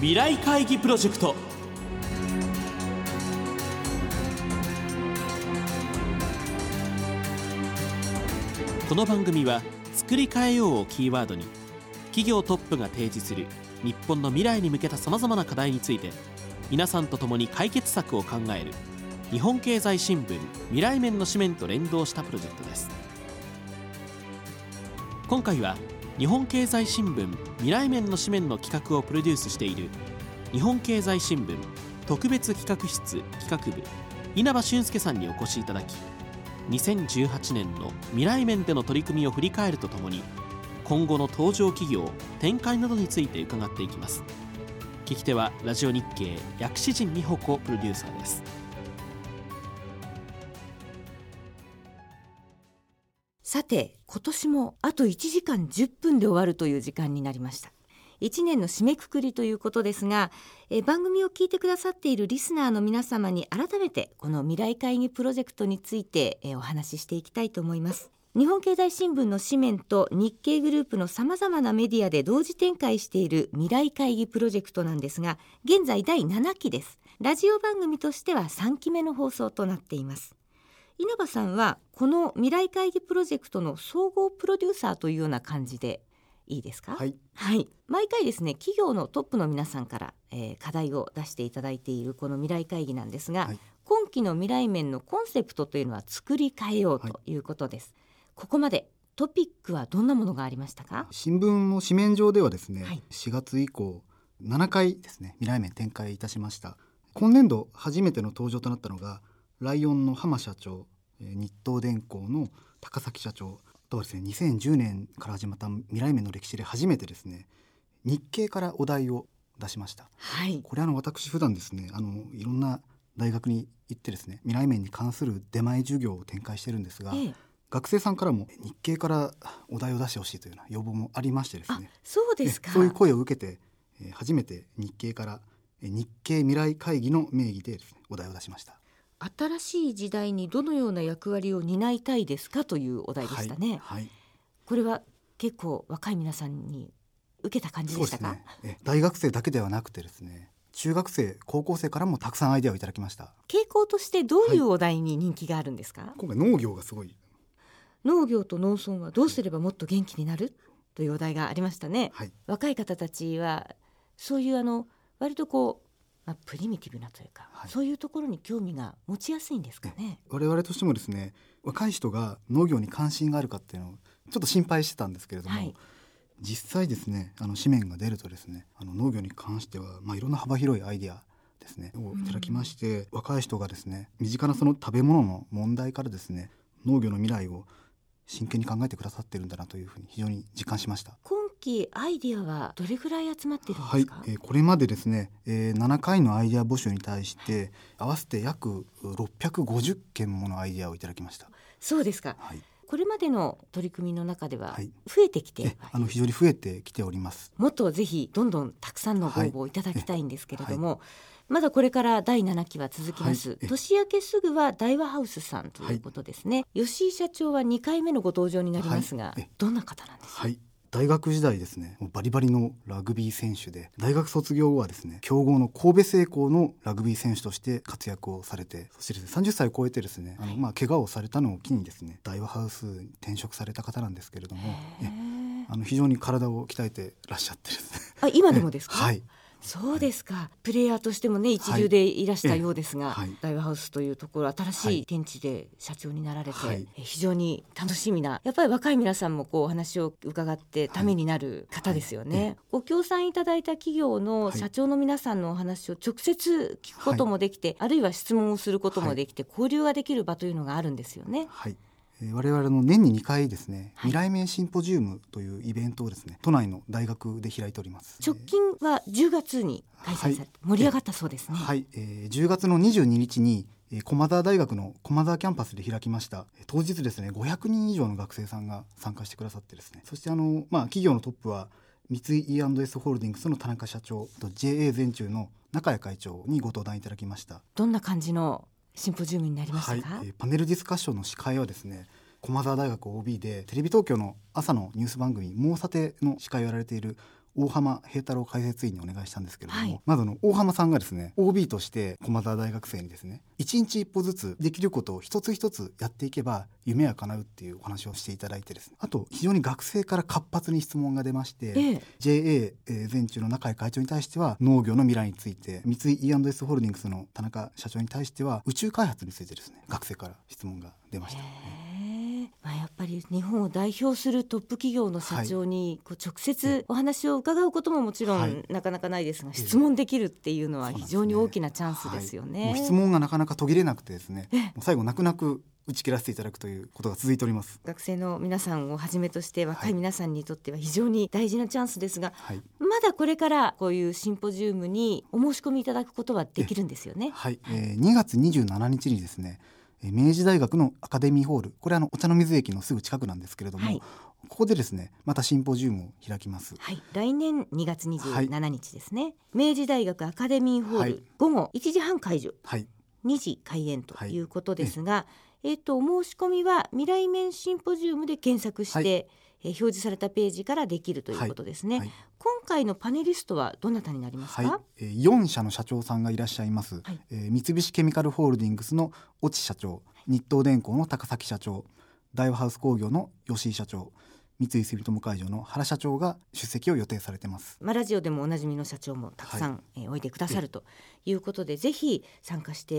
未来会議プロジェクト。この番組は「作り変えよう」をキーワードに企業トップが提示する日本の未来に向けたさまざまな課題について皆さんと共に解決策を考える日本経済新聞未来面の紙面と連動したプロジェクトです。今回は日本経済新聞未来面の紙面の企画をプロデュースしている日本経済新聞特別企画室企画部稲葉俊介さんにお越しいただき2018年の未来面での取り組みを振り返るとともに今後の登場企業展開などについて伺っていきます。聞き手はラジオ日経薬師陣美穂子プロデューサーです。さて今年もあと1時間10分で終わるという時間になりました。1年の締めくくりということですがえ番組を聞いてくださっているリスナーの皆様に改めてこの未来会議プロジェクトについてえお話ししていきたいと思います。日本経済新聞の紙面と日経グループのさまざまなメディアで同時展開している未来会議プロジェクトなんですが現在第7期です。ラジオ番組としては3期目の放送となっています。稲葉さんはこの未来会議プロジェクトの総合プロデューサーというような感じでいいですか？はい、はい、毎回ですね企業のトップの皆さんから、えー課題を出していただいているこの未来会議なんですが、はい。今期の未来面のコンセプトというのは作り変えようということです、ここまでトピックはどんなものがありましたか？新聞の紙面上ではですね、はい。4月以降7回ですね未来面展開いたしました。今年度初めての登場となったのがライオンの浜社長えー日東電工の高崎社長あとはですね2010年から始まった未来面の歴史で初めてですね日経からお題を出しました。はい。これあの私普段ですねあのいろんな大学に行ってですね未来面に関する出前授業を展開してるんですが、ええ。学生さんからも日経からお題を出してほしいというような要望もありましてですあねそうですか。えそういう声を受けて、えー初めて日経からえー日経未来会議の名義でですねお題を出しました。新しい時代にどのような役割を担いたいですかというお題でしたね、はい、はい。これは結構若い皆さんに受けた感じでしたか、そうですね。え大学生だけではなくてですね、中学生、高校生からもたくさんアイデアをいただきました。傾向としてどういうお題に人気があるんですか、今回農業がすごい、農業と農村はどうすればもっと元気になる？というお題がありましたね。はい、若い方たちはそういうあの割とこう、まあ、プリミティブなというか、はい。そういうところに興味が持ちやすいんですかね。我々としてもですね、若い人が農業に関心があるかっていうのをちょっと心配してたんですけれども、はい。実際ですね、あの紙面が出るとですね、あの農業に関してはまあいろんな幅広いアイデアですねをいただきまして、若い人がですね、身近なその食べ物の問題からですね、農業の未来を真剣に考えてくださってるんだなというふうに非常に実感しました。今期アイディアはどれぐらい集まってるんはいですか、、えーこれまでですね、えー7回のアイデア募集に対して合わせて約650件ものアイデアをいただきました。そうですか。はい、これまでの取り組みの中でははい。増えてきて、えあの非常に増えてきております。もっとぜひどんどんたくさんのご応募をいただきたいんですけれども、まだこれから第7期は続きます、年明けすぐは大和ハウスさんとい。うことですね、吉井社長は2回目のご登場になりますが、どんな方なんですか、はい大学時代ですねもうバリバリのラグビー選手で大学卒業後はですね強豪の神戸製鋼のラグビー選手として活躍をされてそしてですね30歳を超えてですねあの、まあ、怪我をされたのを機にですね大和ハウスに転職された方なんですけれどもあの非常に体を鍛えてらっしゃってですね。あ今でもですか、はいそうですか、プレイヤーとしてもね一流でいらしたようですが、はい。大和ハウスというところ新しい現地で社長になられて、はい。え非常に楽しみなやっぱり若い皆さんもこうお話を伺ってためになる方ですよね、はい。はい。ご協賛いただいた企業のはい。社長の皆さんのお話を直接聞くこともできて、あるいは質問をすることもできて、交流ができる場というのがあるんですよね。はい。えー我々の年に2回ですね、はい。未来面シンポジウムというイベントをですね都内の大学で開いております。直近は10月に開催されて、はい。盛り上がったそうですね。はい、えー10月の22日に、えー駒澤大学の駒澤キャンパスで開きました。えー当日ですね500人以上の学生さんが参加してくださってですね。そしてあの、まあ、企業のトップは三井 E&S ホールディングスの田中社長と JA 全中の中谷会長にご登壇いただきました。どんな感じのシンポジウムになりましたはい、えーパネルディスカッションの司会はですね駒澤大学 OB でテレビ東京の朝のニュース番組「もうさて」の司会をやられている大浜平太郎解説委員にお願いしたんですけれども、はい。まずあの大浜さんがですね OB として駒澤大学生にですね一日一歩ずつできることを一つ一つやっていけば夢は叶うっていうお話をしていただいてですね。あと非常に学生から活発に質問が出まして、ええ。JA えー全中の中井会長に対しては農業の未来について三井 E&S ホールディングスの田中社長に対しては宇宙開発についてですね学生から質問が出ました。へえまあ、やっぱり日本を代表するトップ企業の社長にこう直接お話を伺うことももちろはい。んなかなかないですが、え質問できるっていうのは非常に大きなチャンスですよね。はい。質問がなかなか途切れなくてですね最後泣く泣く打ち切らせていただくということが続いております。学生の皆さんをはじめとして若はい。い皆さんにとっては非常に大事なチャンスですが、はい、まだこれからこういうシンポジウムにお申し込みいただくことはできるんですよね。はい、えー2月27日にですねえー明治大学のアカデミーホール。これあのお茶の水駅のすぐ近くなんですけれども、はい。ここでですねまたシンポジウムを開きます。はい、来年2月27日ですね、明治大学アカデミーホール、はい。午後1時半会場はい、2時開演とい。うことですが、えっ、とお申し込みは未来面シンポジウムで検索して、はい。えー表示されたページからできるということですね、回のパネリストはどなたになりますか、はい、えー4社の社長さんがいらっしゃいます、はい。えー三菱ケミカルホールディングスの越智社長日東電工の高崎社長大和ハウス工業の吉井社長三井住友海上の原社長が出席を予定されてます。まあ、ラジオでもおなじみの社長もたくさん、えーおいでくださるということでぜひ参加して、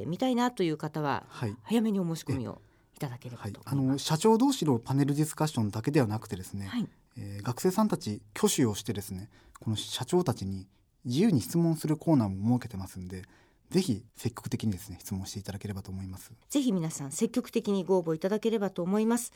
えーみたいなという方ははい。早めにお申し込みをいただければはいと、思い。あの社長同士のパネルディスカッションだけではなくてですね、はいえー学生さんたち挙手をしてですねこの社長たちに自由に質問するコーナーも設けてますんでぜひ積極的にですね質問していただければと思います。ぜひ皆さん積極的にご応募いただければと思います。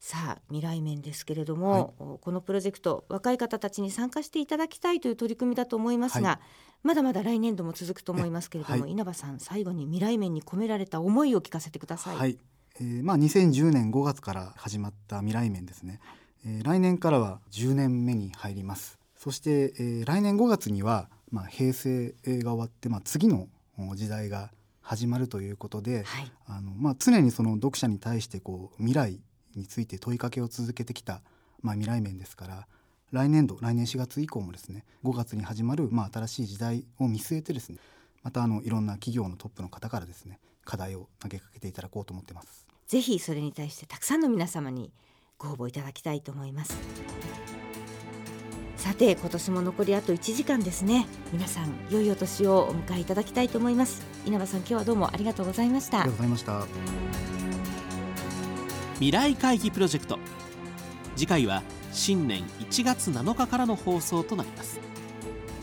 さあ未来面ですけれども、このプロジェクト若い方たちに参加していただきたいという取り組みだと思いますが、はまだまだ来年度も続くと思いますけれども、えはい稲葉さん最後に未来面に込められた思いを聞かせてください。はい、えーまあ2010年5月から始まった未来面ですね、えー来年からは10年目に入りますそして、えー来年5月には、まあ、平成が終わって、まあ、次のお時代が始まるということで、はいあのまあ、常にその読者に対してこう未来について問いかけを続けてきた、まあ、未来面ですから来年度来年4月以降もですね5月に始まる、まあ、新しい時代を見据えてですねまたあのいろんな企業のトップの方からですね課題を投げかけていただこうと思ってます。ぜひそれに対してたくさんの皆様にご応募いただきたいと思います。さて今年も残りあと1時間ですね。皆さん良いお年をお迎えいただきたいと思います。稲葉さん今日はどうもありがとうございました。ありがとうございました。未来会議プロジェクト。次回は新年1月7日からの放送となります。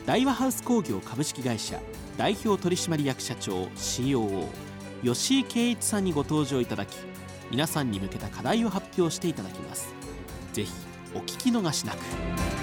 大和ハウス工業株式会社代表取締役社長 COO 吉井圭一さんにご登場いただき皆さんに向けた課題を発表していただきます。ぜひお聞き逃しなく。